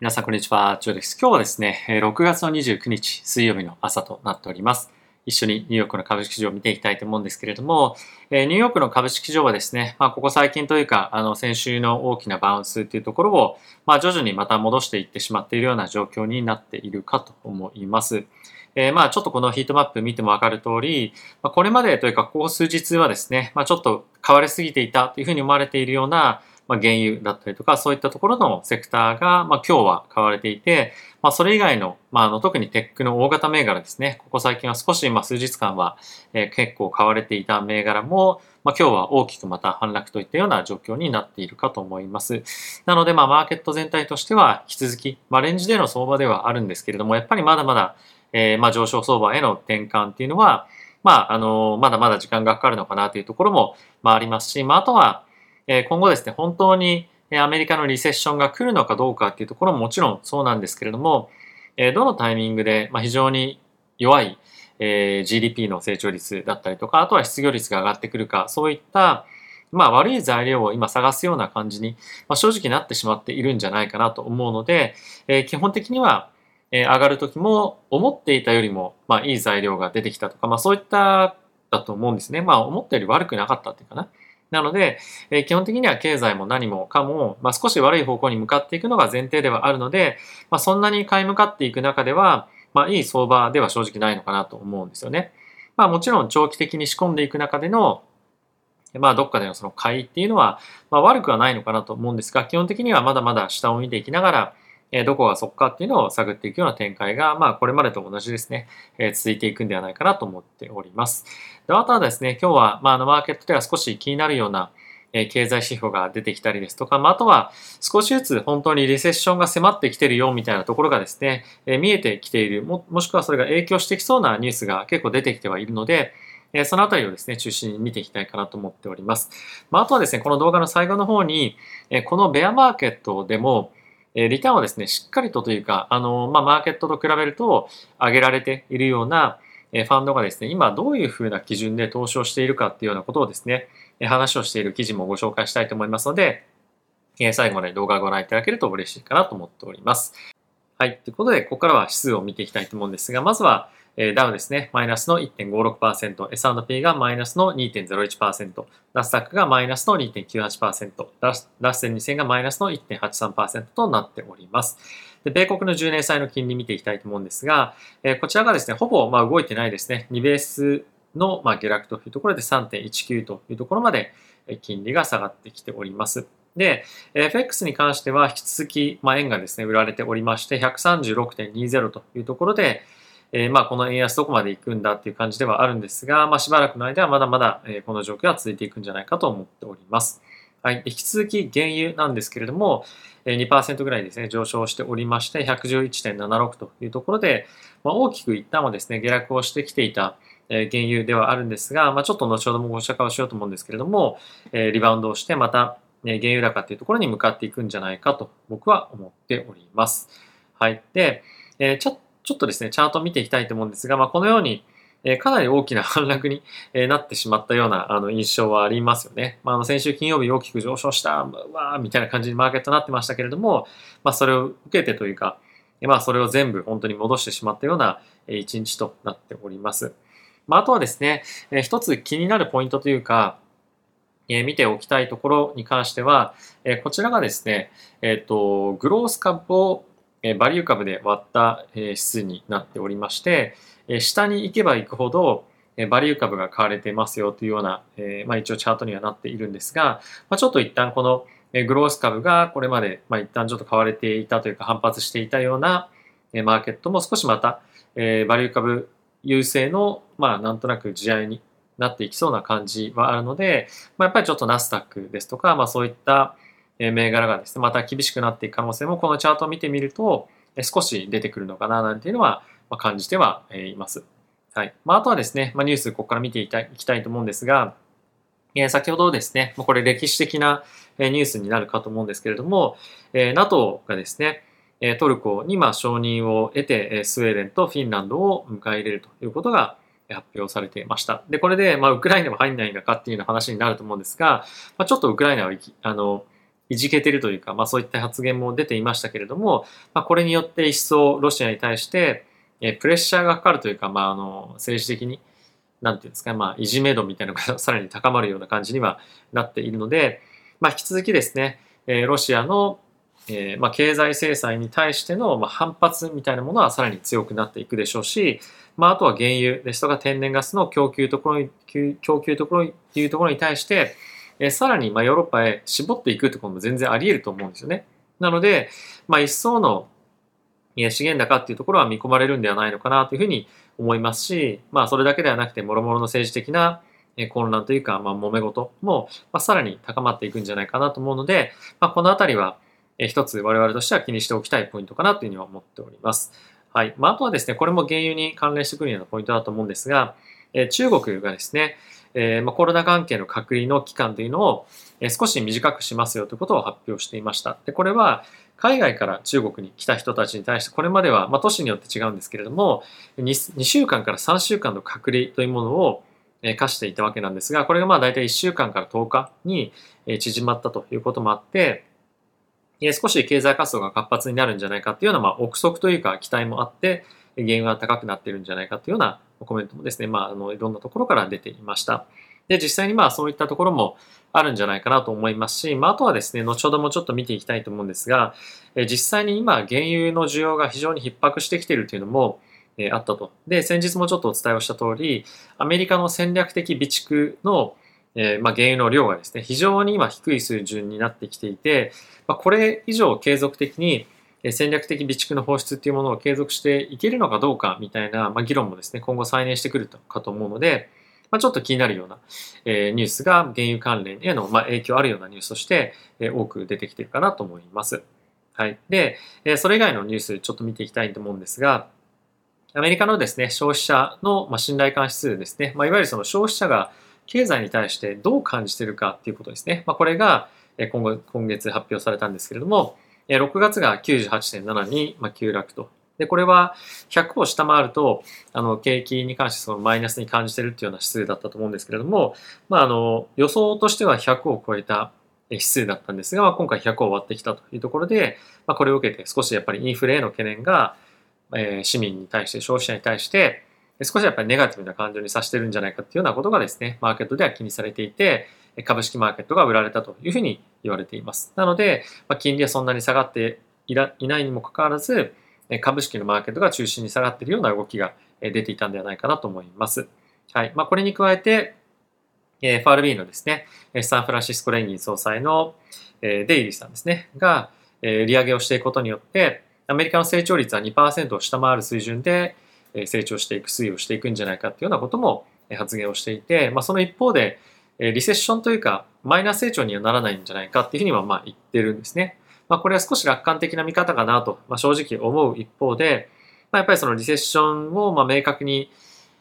皆さんこんにちは、ジョーです。今日はですね、6月の29日水曜日の朝となっております。一緒にニューヨークの株式市場を見ていきたいと思うんですけれども、ニューヨークの株式市場はですね、まあ、ここ最近というか、あの、先週の大きなバウンスというところを、まあ、徐々にまた戻していってしまっているような状況になっているかと思います。えー、まあちょっとこのヒートマップ見てもわかる通り、まあ、これまでというかここ数日はですね、まあちょっと変わりすぎていたというふうに思われているような、まあ、原油だったりとか、そういったところのセクターが、まあ、今日は買われていて、まあ、それ以外の、まあ、あの、特にテックの大型銘柄ですね、ここ最近は少し、まあ、数日間は、え、結構買われていた銘柄も、まあ、今日は大きくまた反落といったような状況になっているかと思います。なので、まあ、マーケット全体としては、引き続き、まあ、レンジでの相場ではあるんですけれども、やっぱりまだまだ、えー、まあ、上昇相場への転換っていうのは、まあ、あの、まだまだ時間がかかるのかなというところも、まあ、ありますし、まあ、あとは、え、今後ですね、本当に、アメリカのリセッションが来るのかどうかっていうところももちろんそうなんですけれども、どのタイミングで非常に弱い GDP の成長率だったりとか、あとは失業率が上がってくるか、そういったまあ悪い材料を今探すような感じに、ま、正直なってしまっているんじゃないかなと思うので、え基本的には、え上がる時も思っていたよりも、まあ、いい材料が出てきたとか、まあそういっただと思うんですね。まあ思ったより悪くなかったっていうかな。なので、え基本的には経済も何もかも、まあ、少し悪い方向に向かっていくのが前提ではあるので、まあ、そんなに買い向かっていく中では、まあ、いい相場では正直ないのかなと思うんですよね。まあ、もちろん長期的に仕込んでいく中での、まあ、どっかでのその買いっていうのは、まあ、悪くはないのかなと思うんですが、基本的にはまだまだ下を見ていきながら、えどこがそこかっていうのを探っていくような展開が、まあ、これまでと同じですね、え続いていくんではないかなと思っております。であとはですね、今日は、まあ、あの、マーケットでは少し気になるような、え経済指標が出てきたりですとか、まあ、あとは少しずつ本当にリセッションが迫ってきてるよみたいなところがですね、え見えてきているも、もしくはそれが影響してきそうなニュースが結構出てきてはいるので、えそのあたりをですね、中心に見ていきたいかなと思っております。まあ、あとはですね、この動画の最後の方に、えこのベアマーケットでも、えリターンはですね、しっかりとというか、あの、まあ、マーケットと比べると上げられているような、えファンドがですね、今どういうふうな基準で投資をしているかっていうようなことをですね、え話をしている記事もご紹介したいと思いますので、え最後まで動画をご覧いただけると嬉しいかなと思っております。はい。ということで、ここからは指数を見ていきたいと思うんですが、まずは、えダウですね、マイナスの1.56%、S&P がマイナスの2.01%、ナスダックがマイナスの2.98%、ラッセン2000がマイナスの1.83%となっております。で、米国の10年債の金利見ていきたいと思うんですが、えこちらがですね、ほぼま動いてないですね。2ベースのま下落というところで3.19というところまで金利が下がってきております。で、FX に関しては引き続き、ま円がですね、売られておりまして、136.20というところで、えー、まあこの円安どこまで行くんだっていう感じではあるんですが、まあしばらくの間はまだまだ、この状況は続いていくんじゃないかと思っております。はい。引き続き原油なんですけれども、2%ぐらいですね、上昇しておりまして、111.76というところで、まあ、大きく一旦はですね、下落をしてきていた原油ではあるんですが、まあ、ちょっと後ほどもご紹介をしようと思うんですけれども、リバウンドをしてまた原油高というところに向かっていくんじゃないかと僕は思っております。はい。で、ちょっちょっとですね、チャート見ていきたいと思うんですが、まあ、このように、えかなり大きな 反落にえなってしまったようなあの印象はありますよね。まあ、あの先週金曜日大きく上昇した、わーみたいな感じにマーケットになってましたけれども、まあ、それを受けてというか、まあ、それを全部本当に戻してしまったような一日となっております。まあ、あとはですね、え一つ気になるポイントというか、え見ておきたいところに関しては、えこちらがですね、えっ、と、グロース株をえバリュー株で割った、え指数になっておりまして、え下に行けば行くほど、えバリュー株が買われてますよというような、えまあ、一応チャートにはなっているんですが、まあ、ちょっと一旦このグロース株がこれまで、まあ、一旦ちょっと買われていたというか反発していたようなマーケットも少しまた、えバリュー株優勢の、まあ、なんとなく地合いになっていきそうな感じはあるので、まあ、やっぱりちょっとナスダックですとか、まあ、そういった銘柄がですね、また厳しくなっていく可能性もこのチャートを見てみると少し出てくるのかななんていうのは感じてはいます。はい。まあ、あとはですね、まあ、ニュースここから見ていきたいと思うんですが、え先ほどですね、これ歴史的なニュースになるかと思うんですけれども、え NATO がですね、トルコにま承認を得て、スウェーデンとフィンランドを迎え入れるということが発表されていました。で、これで、ま、ウクライナは入んないのかっていうような話になると思うんですが、ま、ちょっとウクライナはあのいじけてるというか、まあそういった発言も出ていましたけれども、まあこれによって一層ロシアに対して、プレッシャーがかかるというか、まああの、政治的に、なんていうんですか、まあいじめ度みたいなのが さらに高まるような感じにはなっているので、まあ引き続きですね、ロシアのえ、まあ、経済制裁に対しての、ま、反発みたいなものはさらに強くなっていくでしょうし、まあ、あとは原油ですとか天然ガスの供給ところに供給ところというところに対して、え、さらにまあヨーロッパへ絞っていくところも全然あり得ると思うんですよね。なので、まあ、一層の資源高っていうところは見込まれるんではないのかなというふうに思いますし、まあ、それだけではなくて、もろもろの政治的な混乱というか、まあ、揉め事も、まあ、さらに高まっていくんじゃないかなと思うので、まあ、このあたりは、一つ我々としては気にしておきたいポイントかなというふうには思っております。はい。まあ、あとはですね、これも原油に関連してくるようなポイントだと思うんですが、え中国がですね、えー、まあ、コロナ関係の隔離の期間というのを、え少し短くしますよということを発表していました。で、これは海外から中国に来た人たちに対して、これまでは、まあ、都市によって違うんですけれども2、2週間から3週間の隔離というものを課していたわけなんですが、これがまあ大体1週間から10日に縮まったということもあって、少し経済活動が活発になるんじゃないかっていうような、まあ、憶測というか期待もあって、原油が高くなっているんじゃないかというようなコメントもですね、まあ、あのいろんなところから出ていました。で、実際にまあそういったところもあるんじゃないかなと思いますし、まあ、あとはですね、後ほどもちょっと見ていきたいと思うんですが、え実際に今、原油の需要が非常に逼迫してきているというのも、えあったと。で、先日もちょっとお伝えをした通り、アメリカの戦略的備蓄のえ、まあ、原油の量がですね、非常に今低い水準になってきていて、まあ、これ以上継続的に戦略的備蓄の放出っていうものを継続していけるのかどうかみたいな、まあ、議論もですね、今後再燃してくるかと思うので、まあ、ちょっと気になるような、えー、ニュースが原油関連への、まあ、影響あるようなニュースとして、えー、多く出てきてるかなと思います。はい。で、えー、それ以外のニュースちょっと見ていきたいと思うんですが、アメリカのですね、消費者の、まあ、信頼感指数ですね、まあ、いわゆるその消費者が経済に対してどう感じてるかっていうことですね。まあ、これが今後、今月発表されたんですけれども、6月が98.7に急落と。で、これは100を下回ると、あの、景気に関してそのマイナスに感じてるっていうような指数だったと思うんですけれども、まあ、あの、予想としては100を超えた指数だったんですが、まあ、今回100を割ってきたというところで、まあ、これを受けて少しやっぱりインフレへの懸念が、え、市民に対して、消費者に対して、少しやっぱりネガティブな感情にさしてるんじゃないかっていうようなことがですね、マーケットでは気にされていて、株式マーケットが売られたというふうに言われています。なので、まあ、金利はそんなに下がっていらいないにもかかわらず、株式のマーケットが中心に下がっているような動きが出ていたんではないかなと思います。はい。まあ、これに加えて、FRB のですね、サンフランシスコ連銀総裁のデイリーさんですね、が利上げをしていくことによって、アメリカの成長率は2%を下回る水準で、成長していく、推移をしていくんじゃないかっていうようなことも発言をしていて、まあ、その一方で、リセッションというか、マイナス成長にはならないんじゃないかっていうふうにはま言ってるんですね。まあ、これは少し楽観的な見方かなと、ま、正直思う一方で、まあ、やっぱりそのリセッションをま明確に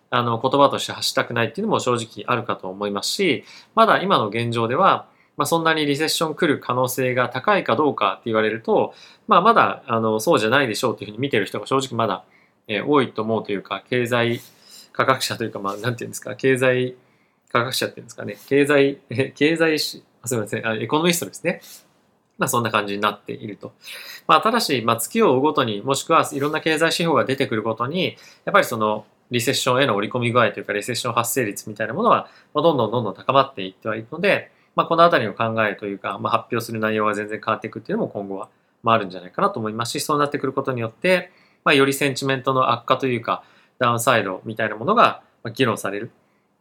あの言葉として発したくないっていうのも正直あるかと思いますし、まだ今の現状では、まあ、そんなにリセッション来る可能性が高いかどうかって言われると、まあ、まだあのそうじゃないでしょうっていうふうに見てる人が正直まだえ、多いと思うというか、経済科学者というか、まあ、なんていうんですか、経済科学者っていうんですかね、経済、経済史、すみません、エコノミストですね。まあ、そんな感じになっていると。まあ、ただし、まあ、月を追うごとに、もしくはいろんな経済指標が出てくるごとに、やっぱりその、リセッションへの織り込み具合というか、リセッション発生率みたいなものは、まあ、どんどんどんどん高まっていってはいるので、まあ、このあたりの考えというか、まあ、発表する内容が全然変わっていくっていうのも今後は、まあ、あるんじゃないかなと思いますし、そうなってくることによって、まあ、よりセンチメントの悪化というか、ダウンサイドみたいなものが議論される、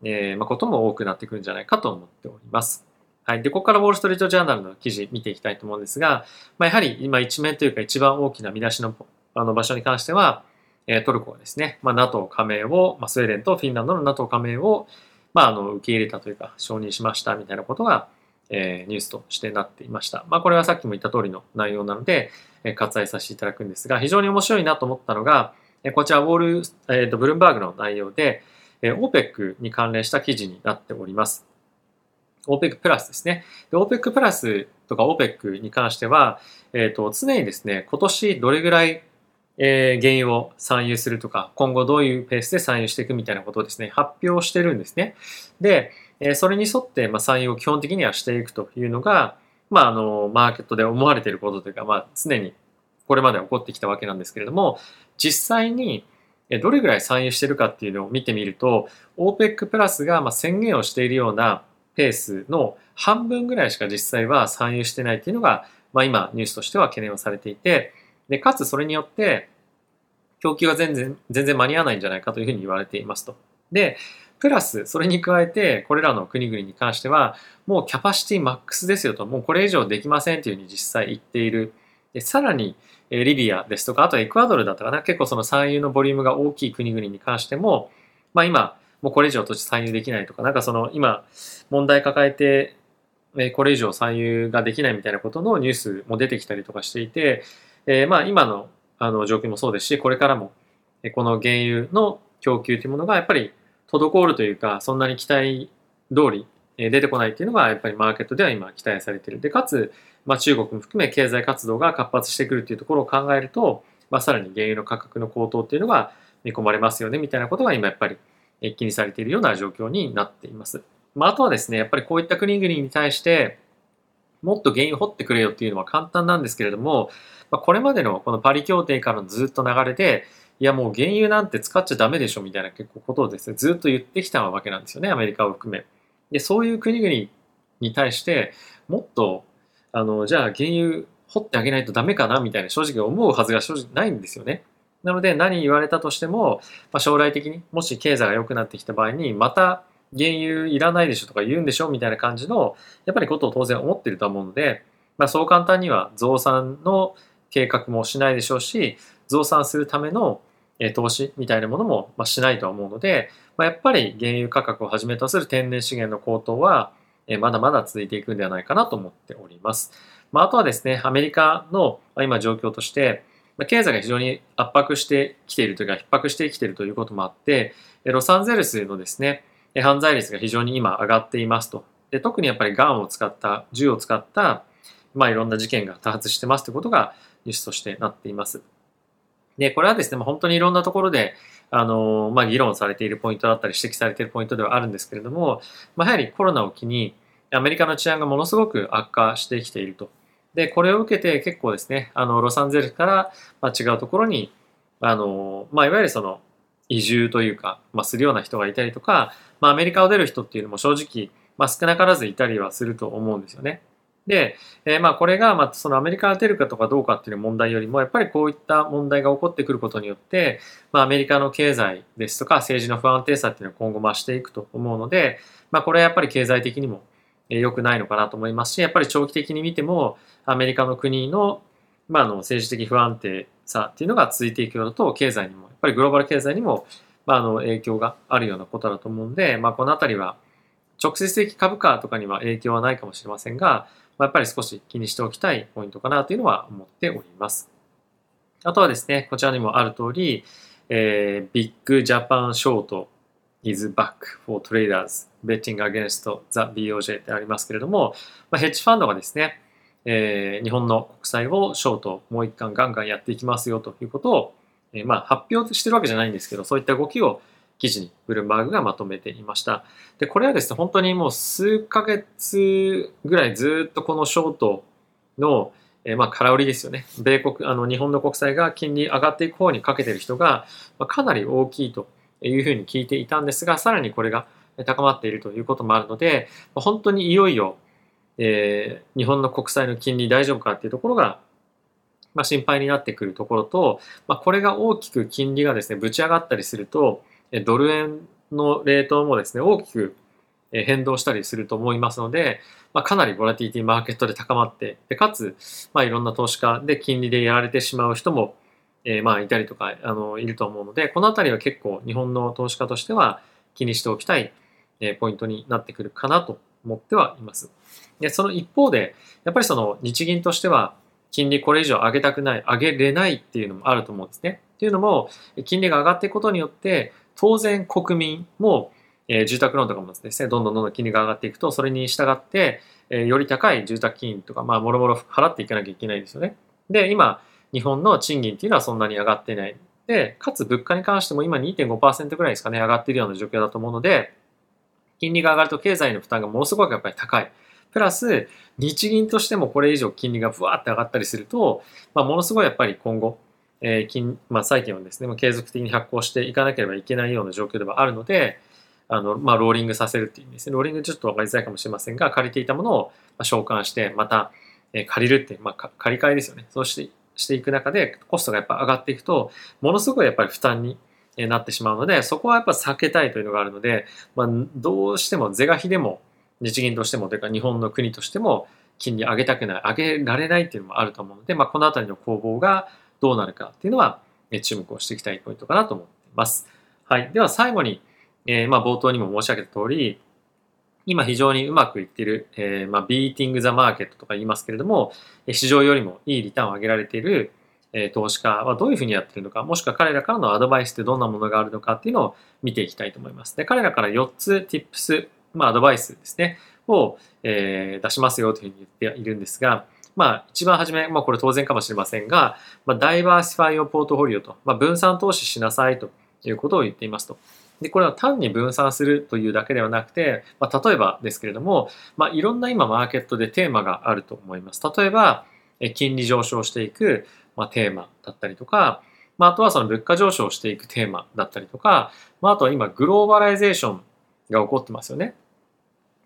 えー、まあ、ことも多くなってくるんじゃないかと思っております。はい。で、ここからウォールストリートジャーナルの記事見ていきたいと思うんですが、まあ、やはり今一面というか一番大きな見出しのあの場所に関しては、えトルコがですね、まあ、NATO 加盟を、まあ、スウェーデンとフィンランドの NATO 加盟を、まあ、あの受け入れたというか承認しましたみたいなことが、えー、ニュースとしてなっていました。まあ、これはさっきも言った通りの内容なので、えー、割愛させていただくんですが、非常に面白いなと思ったのが、え、こちら、ウォール、えーと、ブルームバーグの内容で、えー、OPEC に関連した記事になっております。OPEC プラスですね。で OPEC プラスとか OPEC に関しては、えーと、常にですね、今年どれぐらいえ、原油を産油するとか、今後どういうペースで産油していくみたいなことをですね、発表してるんですね。で、えそれに沿って、まあ、採用を基本的にはしていくというのが、まあ、あの、マーケットで思われていることというか、まあ、常にこれまで起こってきたわけなんですけれども、実際にどれぐらい参入してるかっていうのを見てみると、OPEC プラスがま宣言をしているようなペースの半分ぐらいしか実際は参入してないっていうのが、まあ、今ニュースとしては懸念をされていて、で、かつそれによって、供給が全然、全然間に合わないんじゃないかというふうに言われていますと。で、プラス、それに加えて、これらの国々に関しては、もうキャパシティマックスですよと、もうこれ以上できませんというふうに実際言っている。でさらに、リビアですとか、あとエクアドルだったかな、結構その産油のボリュームが大きい国々に関しても、まあ今、もうこれ以上土地参入できないとか、なんかその今、問題抱えて、これ以上参入ができないみたいなことのニュースも出てきたりとかしていて、え、まあ今のあの状況もそうですし、これからもこの原油の供給というものがやっぱり滞るというか、そんなに期待通り出てこないっていうのがやっぱりマーケットでは今期待されている。で、かつ、まあ、中国も含め経済活動が活発してくるっていうところを考えると、まあ、さらに原油の価格の高騰っていうのが見込まれますよねみたいなことが今やっぱり気にされているような状況になっています。まあ、あとはですね、やっぱりこういった国々に対して、もっと原油掘ってくれよっていうのは簡単なんですけれども、まあ、これまでのこのパリ協定からのずっと流れで、いやもう原油なんて使っちゃダメでしょみたいな結構ことをですね、ずっと言ってきたわけなんですよね、アメリカを含め。で、そういう国々に対して、もっと、あの、じゃあ原油掘ってあげないとダメかなみたいな正直思うはずが正直ないんですよね。なので何言われたとしても、まあ、将来的にもし経済が良くなってきた場合にまた原油いらないでしょとか言うんでしょみたいな感じのやっぱりことを当然思ってると思うので、まあ、そう簡単には増産の計画もしないでしょうし増産するための投資みたいなものもしないとは思うので、まあ、やっぱり原油価格をはじめとする天然資源の高騰はまだまだ続いていくんではないかなと思っております。まあ、あとはですね、アメリカの今状況として、経済が非常に圧迫してきているというか、逼迫してきているということもあって、ロサンゼルスのですね、犯罪率が非常に今上がっていますと。で特にやっぱりガンを使った、銃を使った、まあいろんな事件が多発してますということがニュースとしてなっています。で、これはですね、本当にいろんなところで、あの、まあ、議論されているポイントだったり指摘されているポイントではあるんですけれども、まあ、やはりコロナを機にアメリカの治安がものすごく悪化してきていると。で、これを受けて結構ですね、あの、ロサンゼルスから、ま違うところに、あの、まあ、いわゆるその、移住というか、まあ、するような人がいたりとか、まあ、アメリカを出る人っていうのも正直、まあ、少なからずいたりはすると思うんですよね。で、えー、まあこれが、まあ、そのアメリカが出るかとかどうかっていう問題よりも、やっぱりこういった問題が起こってくることによって、まあ、アメリカの経済ですとか政治の不安定さっていうのは今後増していくと思うので、まあ、これはやっぱり経済的にも良くないのかなと思いますし、やっぱり長期的に見ても、アメリカの国の,、まあ、の政治的不安定さっていうのが続いていくのと、経済にも、やっぱりグローバル経済にも、まあ、の影響があるようなことだと思うんで、まあ、このあたりは、直接的株価とかには影響はないかもしれませんが、やっぱり少し気にしておきたいポイントかなというのは思っております。あとはですね、こちらにもある通り、えー、ビッグジャパンショート is back for traders betting against the BOJ ってありますけれども、まあ、ヘッジファンドがですね、えー、日本の国債をショートもう一貫ガンガンやっていきますよということを、えー、まあ発表してるわけじゃないんですけど、そういった動きを記事にブルームバーグがまとめていました。で、これはですね、本当にもう数ヶ月ぐらいずっとこのショートの、えー、まあ空売りですよね。米国、あの日本の国債が金利上がっていく方にかけてる人が、ま、かなり大きいというふうに聞いていたんですが、さらにこれが高まっているということもあるので、本当にいよいよ、えー、日本の国債の金利大丈夫かっていうところが、まあ、心配になってくるところと、まあ、これが大きく金利がですね、ぶち上がったりすると、ドル円のレートもですね、大きく変動したりすると思いますので、まあ、かなりボラティティマーケットで高まって、でかつ、まあ、いろんな投資家で金利でやられてしまう人も、えー、まあいたりとかあのいると思うので、このあたりは結構日本の投資家としては気にしておきたい、えー、ポイントになってくるかなと思ってはいます。で、その一方で、やっぱりその日銀としては金利これ以上上げたくない、上げれないっていうのもあると思うんですね。っていうのも、金利が上がっていくことによって、当然国民も、えー、住宅ローンとかもですね、どんどんどんどん金利が上がっていくと、それに従って、えー、より高い住宅金とか、まあ、もろもろ払っていかなきゃいけないんですよね。で、今、日本の賃金っていうのはそんなに上がってない。で、かつ物価に関しても今2.5%ぐらいですかね、上がってるような状況だと思うので、金利が上がると経済の負担がものすごくやっぱり高い。プラス、日銀としてもこれ以上金利がふわーって上がったりすると、まあ、ものすごいやっぱり今後、えー金まあ、債券をですね、ま継続的に発行していかなければいけないような状況ではあるので、あの、まあ、ローリングさせるっていう意味ですね。ローリングちょっと分かりづらいかもしれませんが、借りていたものを償還して、また、えー、借りるっていう、まあ、借り換えですよね。そうしてしていく中で、コストがやっぱ上がっていくと、ものすごいやっぱり負担になってしまうので、そこはやっぱ避けたいというのがあるので、まあ、どうしても是が非でも、日銀としても、というか日本の国としても、金利上げたくない、上げられないっていうのもあると思うので、まあ、このあたりの攻防がどうなるかっていうのは、注目をしていきたいポイントかなと思っています。はい。では最後に、えー、まあ冒頭にも申し上げた通り、今非常にうまくいっている、えー、まあ、ビーティング・ザ・マーケットとか言いますけれども、市場よりもいいリターンを上げられている、え投資家はどういうふうにやってるのか、もしくは彼らからのアドバイスってどんなものがあるのかっていうのを見ていきたいと思います。で、彼らから4つ tips、まあアドバイスですね、を、えー、出しますよというふうに言っているんですが、まあ一番初め、まあこれ当然かもしれませんが、まあダイバーシファイオポートフォリオと、まあ分散投資しなさいということを言っていますと。で、これは単に分散するというだけではなくて、まあ、例えばですけれども、まあ、いろんな今マーケットでテーマがあると思います。例えば、金利上昇していく、まあ、テーマだったりとか、まあ、あとはその物価上昇していくテーマだったりとか、まあ、あとは今グローバライゼーションが起こってますよね。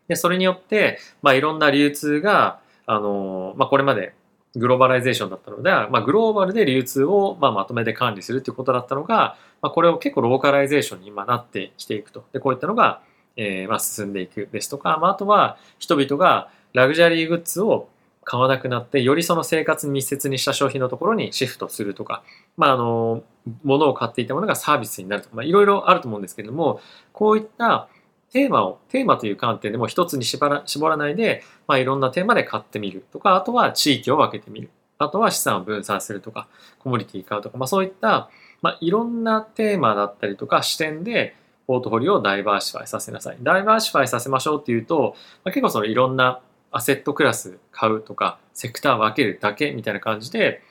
で、それによって、まあ、いろんな流通が、あの、まあ、これまでグローバライゼーションだったので、まあ、グローバルで流通を、まあ、まとめて管理するっていうことだったのが、まあ、これを結構ローカライゼーションに今なってきていくと。で、こういったのが、えー、まあ進んでいくですとか、まあ、あとは人々がラグジュアリーグッズを買わなくなって、よりその生活に密接にした商品のところにシフトするとか、まあ、あの、物を買っていたものがサービスになるとか、まあ、いろいろあると思うんですけれども、こういったテーマを、テーマという観点でも一つに絞ら絞らないで、まあ、いろんなテーマで買ってみるとか、あとは地域を分けてみる。あとは資産を分散するとか、コモディティ買うとか、まあ、そういった、まあ、いろんなテーマだったりとか視点でポートフォリオをダイバーシファイさせなさい。ダイバーシファイさせましょうっていうと、まあ、結構そのいろんなアセットクラス買うとか、セクター分けるだけみたいな感じで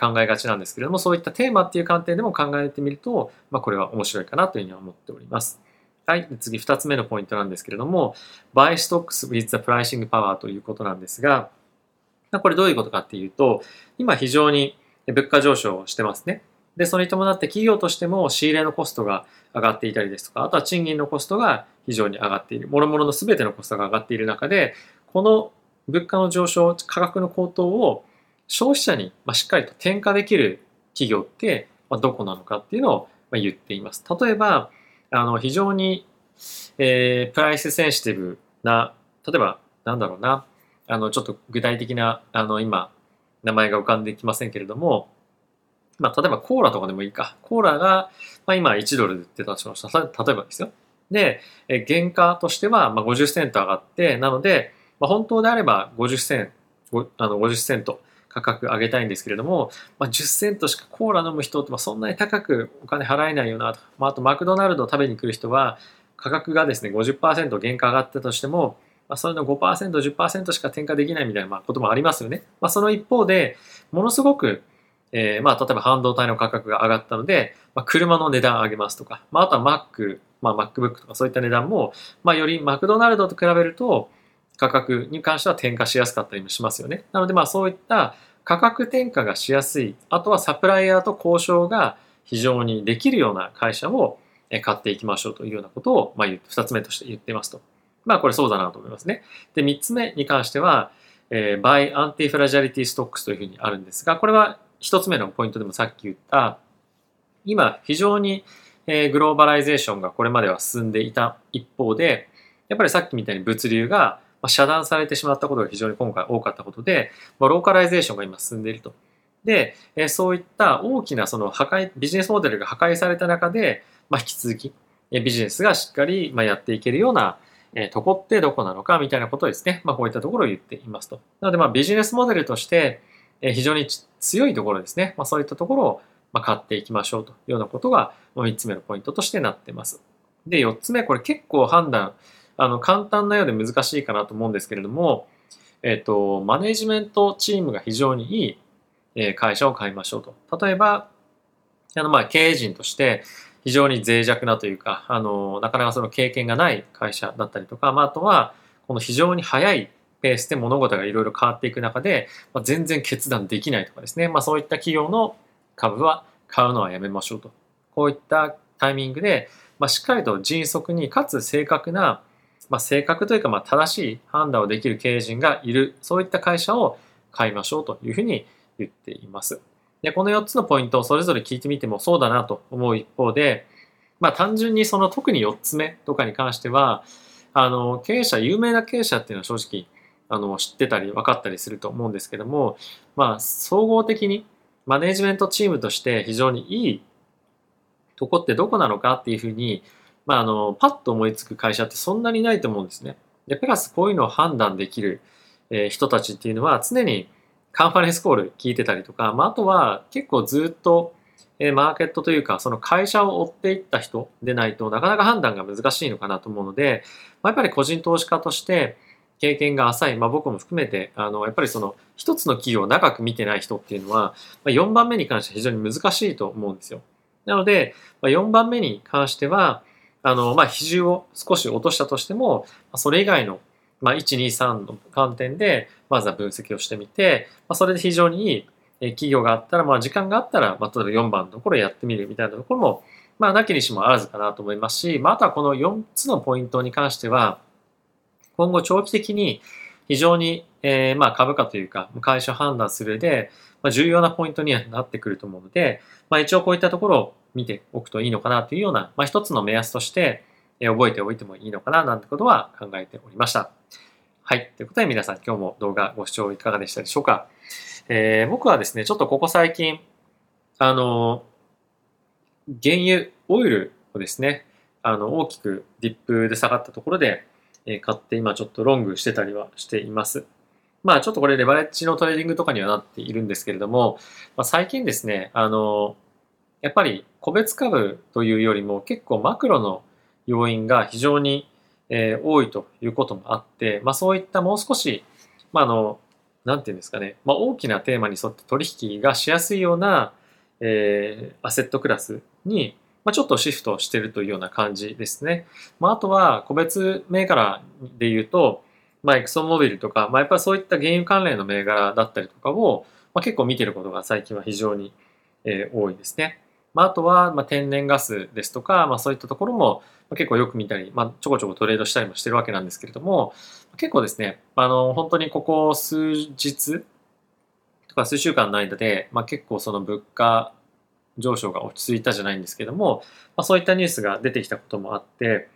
考えがちなんですけれども、そういったテーマっていう観点でも考えてみると、まあ、これは面白いかなというふうに思っております。はい。次、二つ目のポイントなんですけれども、buy stocks with the pricing power ということなんですが、これどういうことかっていうと、今非常に物価上昇してますね。で、それに伴って企業としても仕入れのコストが上がっていたりですとか、あとは賃金のコストが非常に上がっている。諸々の全てのコストが上がっている中で、この物価の上昇、価格の高騰を消費者にしっかりと転嫁できる企業ってどこなのかっていうのを言っています。例えば、あの非常に、えー、プライスセンシティブな、例えば、なんだろうな、あの、ちょっと具体的な、あの、今、名前が浮かんできませんけれども、まあ、例えばコーラとかでもいいか。コーラが、まあ、今1ドルで売ってたとしました。例えばですよ。で、え原価としては、まあ、50セント上がって、なので、まあ、本当であれば50セント、あの50セント価格上げたいんですけれども、まあ、10セントしかコーラ飲む人って、まあ、そんなに高くお金払えないよなと。まあ、あと、マクドナルド食べに来る人は、価格がですね、50%原価上がったとしても、まあ、それの5%、10%しか転嫁できないみたいなこともありますよね。まあ、その一方で、ものすごく、えー、まあ、例えば半導体の価格が上がったので、まあ、車の値段上げますとか、まあ、あとは Mac、まあ、MacBook とかそういった値段も、まあ、よりマクドナルドと比べると、価格に関しては転嫁しやすかったりもしますよね。なので、まあ、そういった価格転嫁がしやすい、あとはサプライヤーと交渉が非常にできるような会社を買っていきましょうというようなことを、まあ、2つ目として言っていますと。まあこれそうだなと思いますね。で、3つ目に関しては、えー、by anti-fragility stocks というふうにあるんですが、これは1つ目のポイントでもさっき言った、今非常に、グローバライゼーションがこれまでは進んでいた一方で、やっぱりさっきみたいに物流がま遮断されてしまったことが非常に今回多かったことで、まあ、ローカライゼーションが今進んでいると。で、え、そういった大きなその破壊、ビジネスモデルが破壊された中で、まあ、引き続き、えビジネスがしっかり、ま、やっていけるような、えとこってどこなのかみたいなことですね、まあ、こういったところを言っていますと。なので、まあ、ビジネスモデルとして、え非常に強いところですね、まあ、そういったところを、ま買っていきましょうというようなことが、3つ目のポイントとしてなっています。で、4つ目、これ結構判断、あの、簡単なようで難しいかなと思うんですけれども、えっ、と、マネジメントチームが非常にいい、会社を買いましょうと。例えば、あの、まあ、経営陣として、非常に脆弱なというか、あの、なかなかその経験がない会社だったりとか、まあ、あとは、この非常に速いペースで物事がいろいろ変わっていく中で、まあ、全然決断できないとかですね、まあ、そういった企業の株は買うのはやめましょうと。こういったタイミングで、まあ、しっかりと迅速にかつ正確な、まあ、正確というかまあ正しい判断をできる経営陣がいる、そういった会社を買いましょうというふうに言っています。で、この4つのポイントをそれぞれ聞いてみてもそうだなと思う一方で、まあ単純にその特に4つ目とかに関しては、あの、経営者、有名な経営者っていうのは正直、あの、知ってたり分かったりすると思うんですけども、まあ総合的にマネジメントチームとして非常にいいとこってどこなのかっていうふうに、まあ、あの、パッと思いつく会社ってそんなにないと思うんですね。で、プラスこういうのを判断できる、え人たちっていうのは常にカンファレンスコール聞いてたりとか、まあ、あとは結構ずっと、えマーケットというか、その会社を追っていった人でないとなかなか判断が難しいのかなと思うので、まあ、やっぱり個人投資家として経験が浅い、まあ、僕も含めて、あの、やっぱりその一つの企業を長く見てない人っていうのは、まあ、4番目に関しては非常に難しいと思うんですよ。なので、まあ、4番目に関しては、あの、まあ、比重を少し落としたとしても、それ以外の、まあ、1、2、3の観点で、まずは分析をしてみて、まあ、それで非常にいい企業があったら、まあ、時間があったら、まあ、例えば4番のところやってみるみたいなところも、まあ、なきにしもあらずかなと思いますし、まあ、あとはこの4つのポイントに関しては、今後長期的に非常に、えー、まあ株価というか、会社を判断する上で、ま、重要なポイントにはなってくると思うので、まあ、一応こういったところを見ておくといいのかなというような、まあ、一つの目安として、え覚えておいてもいいのかななんてことは考えておりました。はい。ということで皆さん今日も動画ご視聴いかがでしたでしょうか？えー、僕はですね、ちょっとここ最近、あの、原油、オイルをですね、あの、大きく dip で下がったところで、え買って今ちょっとロングしてたりはしています。まあちょっとこれレバレッジのトレーディングとかにはなっているんですけれども、まあ、最近ですね、あの、やっぱり個別株というよりも結構マクロの要因が非常に、えー、多いということもあって、まあそういったもう少し、まああの、なんていうんですかね、まあ大きなテーマに沿って取引がしやすいような、えー、アセットクラスにまあ、ちょっとシフトしてるというような感じですね。まあ、あとは個別銘柄で言うと、まあ、エクソンモビルとか、まあ、やっぱりそういった原油関連の銘柄だったりとかを、まあ、結構見てることが最近は非常に、えー、多いですね。まあ、あとは、まあ、天然ガスですとか、まあ、そういったところも結構よく見たり、まあ、ちょこちょこトレードしたりもしてるわけなんですけれども、結構ですね、あの、本当にここ数日とか数週間の間で、まあ、結構その物価上昇が落ち着いたじゃないんですけども、まあ、そういったニュースが出てきたこともあって、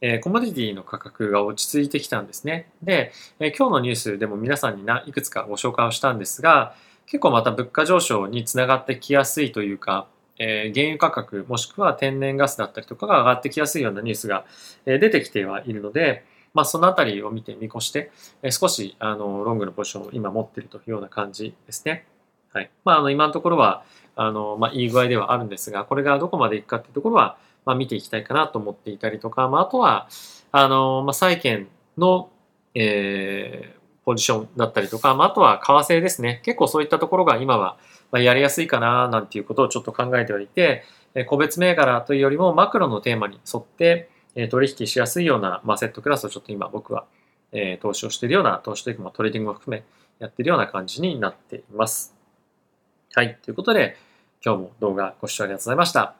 えー、コモディティの価格が落ち着いてきたんですね。で、えー、今日のニュースでも皆さんにないくつかご紹介をしたんですが、結構また物価上昇につながってきやすいというか、えー、原油価格もしくは天然ガスだったりとかが上がってきやすいようなニュースが、え出てきてはいるので、まあ、そのあたりを見て見越して、え少しあのロングのポジションを今持っているというような感じですね。はい。まあ、あの今のところは、あの、まあ、いい具合ではあるんですが、これがどこまでいくかっていうところは、まあ、見ていきたいかなと思っていたりとか、まあ、あとは、あの、まあ、債券の、えー、ポジションだったりとか、まあ、あとは為替ですね。結構そういったところが今は、まあ、やりやすいかな、なんていうことをちょっと考えておいて、え個別銘柄というよりもマクロのテーマに沿って、え取引しやすいような、まあ、アセットクラスをちょっと今僕は、え、投資をしているような、投資というか、まあ、トレーディングも含めやっているような感じになっています。はい。ということで、今日も動画ご視聴ありがとうございました。